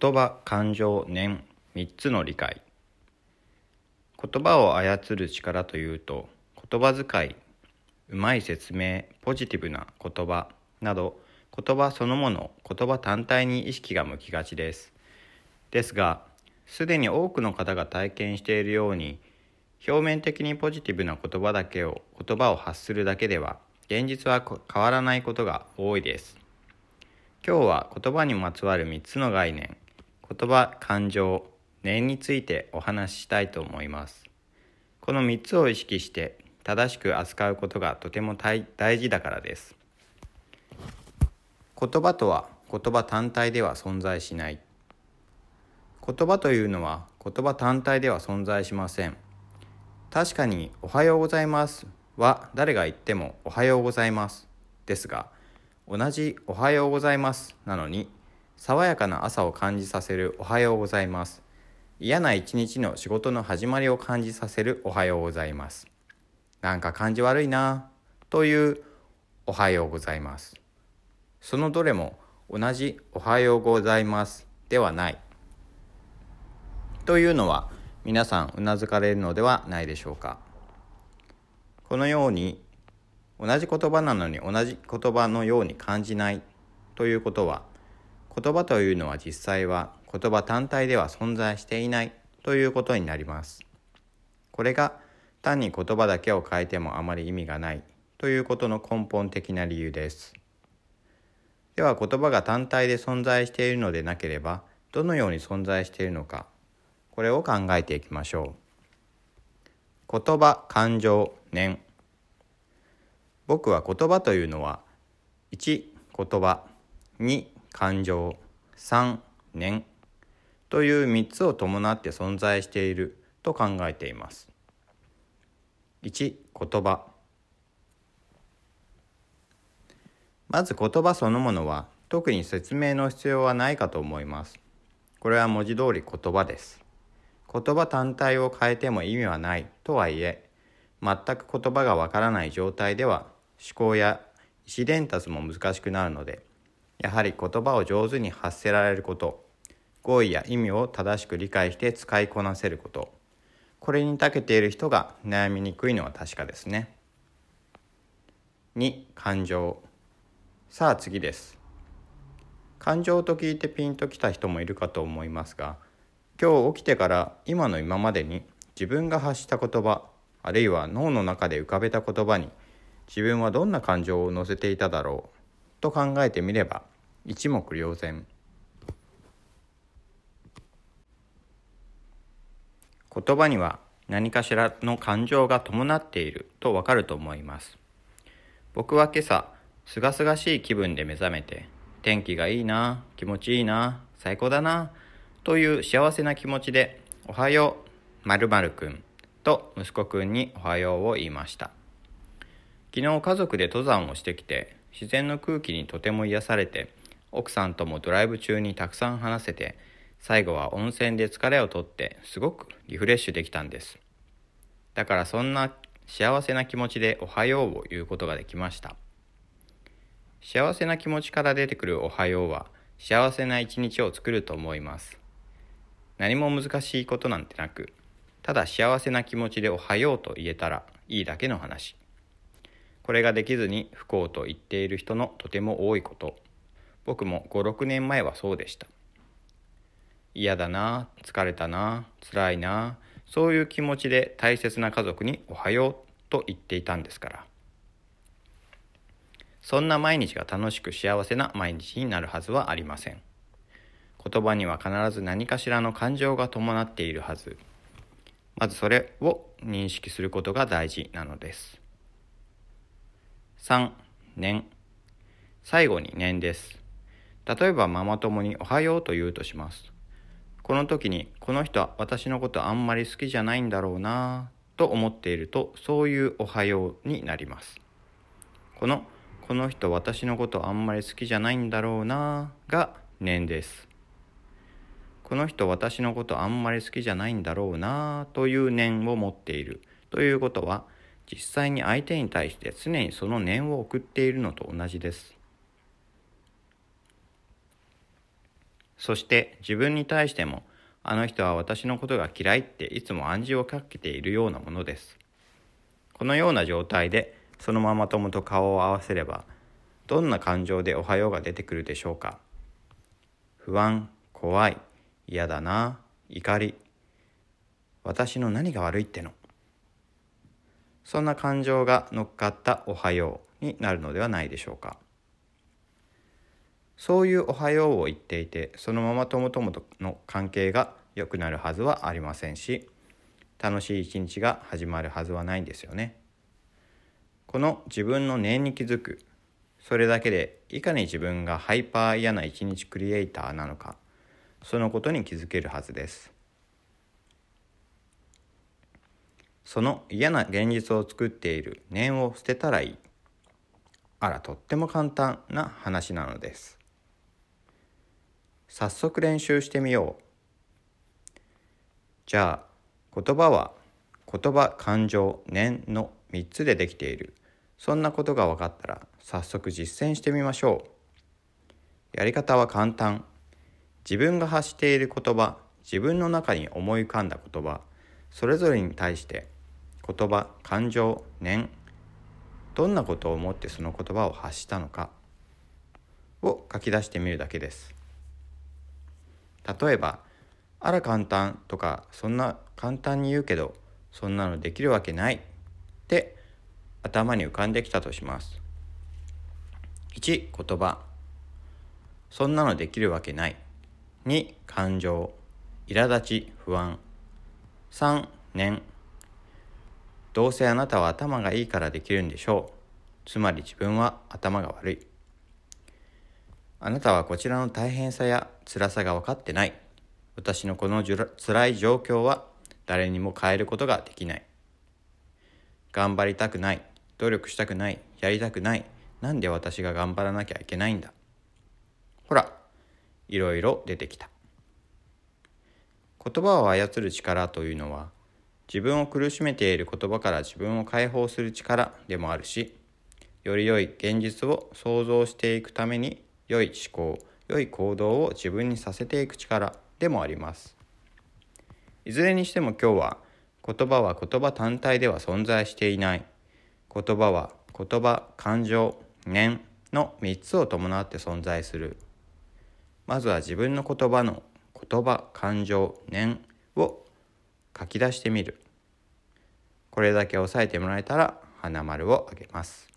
言葉感情念3つの理解。言葉を操る力というと言葉遣いうまい説明ポジティブな言葉など言葉そのもの言葉単体に意識が向きがちです。ですがすでに多くの方が体験しているように表面的にポジティブな言葉だけを言葉を発するだけでは現実は変わらないことが多いです。今日は言葉にまつわる3つの概念言葉感情念についてお話ししたいと思います。この3つを意識して正しく扱うことがとても大事だからです。言葉とは言葉単体では存在しない。言葉というのは言葉単体では存在しません。確かに「おはようございます」は誰が言っても「おはようございます」ですが同じ「おはようございます」なのに爽やかな朝を感じさせる「おはようございます」嫌な一日の仕事の始まりを感じさせる「おはようございます」なんか感じ悪いなという「おはようございます」そのどれも同じ「おはようございます」ではない。というのは皆さんうなずかれるのではないでしょうか。このように同じ言葉なのに同じ言葉のように感じないということは言葉というのは実際は言葉単体では存在していないということになります。これが単に言葉だけを変えてもあまり意味がないということの根本的な理由です。では言葉が単体で存在しているのでなければどのように存在しているのかこれを考えていきましょう。言葉感情念。僕は言葉というのは1言葉2感情3念という3つを伴って存在していると考えています。1言葉。まず言葉そのものは特に説明の必要はないかと思います。これは文字通り言葉です。言葉単体を変えても意味はないとはいえ全く言葉がわからない状態では思考や意思伝達も難しくなるのでやはり言葉を上手に発せられること。語彙や意味を正しく理解して使いこなせること。これに長けている人が悩みにくいのは確かですね。2感情。さあ次です。感情と聞いてピンときた人もいるかと思いますが今日起きてから今の今までに自分が発した言葉あるいは脳の中で浮かべた言葉に自分はどんな感情を乗せていただろう。と考えてみれば一目瞭然言葉には何かしらの感情が伴っているとわかると思います僕は今朝すがすがしい気分で目覚めて天気がいいな気持ちいいな最高だなという幸せな気持ちで、おはよう、まるくんと息子くんにおはようを言いました。昨日家族で登山をしてきて、自然の空気にとても癒されて、奥さんともドライブ中にたくさん話せて、最後は温泉で疲れをとってすごくリフレッシュできたんです。だからそんな幸せな気持ちでおはようを言うことができました。幸せな気持ちから出てくるおはようは幸せな一日を作ると思います。何も難しいことなんてなくただ幸せな気持ちでおはようと言えたらいいだけの話これができずに不幸と言っている人のとても多いこと。僕も56年前はそうでした。嫌だな疲れたな辛いなそういう気持ちで大切な家族におはようと言っていたんですから。そんな毎日が楽しく幸せな毎日になるはずはありません。言葉には必ず何かしらの感情が伴っているはず。まずそれを認識することが大事なのです。3念最後に念です。例えばママ友におはようと言うとします。この時にこの人は私のことあんまり好きじゃないんだろうなと思っているとそういうおはようになります。このこの人私のことあんまり好きじゃないんだろうなが念です。この人私のことあんまり好きじゃないんだろうなという念を持っている。ということは実際に相手に対して常にその念を送っているのと同じです。そして自分に対してもあの人は私のことが嫌いっていつも暗示をかけているようなものです。このような状態でそのママ友と顔を合わせればどんな感情でおはようが出てくるでしょうか。不安怖い嫌だな怒り。私の何が悪いっての？そんな感情が乗っかったおはようになるのではないでしょうか。そういうおはようを言っていてそのまま友ともとの関係が良くなるはずはありませんし楽しい一日が始まるはずはないんですよね。この自分の念に気づくそれだけでいかに自分がハイパー嫌な一日クリエイターなのかそのことに気づけるはずです。その嫌な現実を作っている念を捨てたらいい。あらとっても簡単な話なのです。早速練習してみよう。じゃあ言葉は言葉感情念の3つでできている。そんなことが分かったら早速実践してみましょう。やり方は簡単。自分が発している言葉自分の中に思い浮かんだ言葉それぞれに対して言葉感情念どんなことを思ってその言葉を発したのかを書き出してみるだけです。例えば「あら簡単」とか「そんな簡単に言うけどそんなのできるわけない」って頭に浮かんできたとします。1言葉。そんなのできるわけない。2感情。苛立ち不安。3念どうせあなたは頭がいいからできるんでしょう。つまり自分は頭が悪い。あなたはこちらの大変さや辛さが分かってない。私のこのじゅら辛い状況は誰にも変えることができない。頑張りたくない。努力したくない。やりたくない。なんで私が頑張らなきゃいけないんだ。ほらいろいろ出てきた。言葉を操る力というのは自分を苦しめている言葉から自分を解放する力でもあるしより良い現実を想像していくために良い思考良い行動を自分にさせていく力でもあります。いずれにしても今日は言葉は言葉単体では存在していない。言葉は言葉感情念の3つを伴って存在する。まずは自分の言葉の言葉感情念を書き出してみる。これだけ押さえてもらえたら花丸をあげます。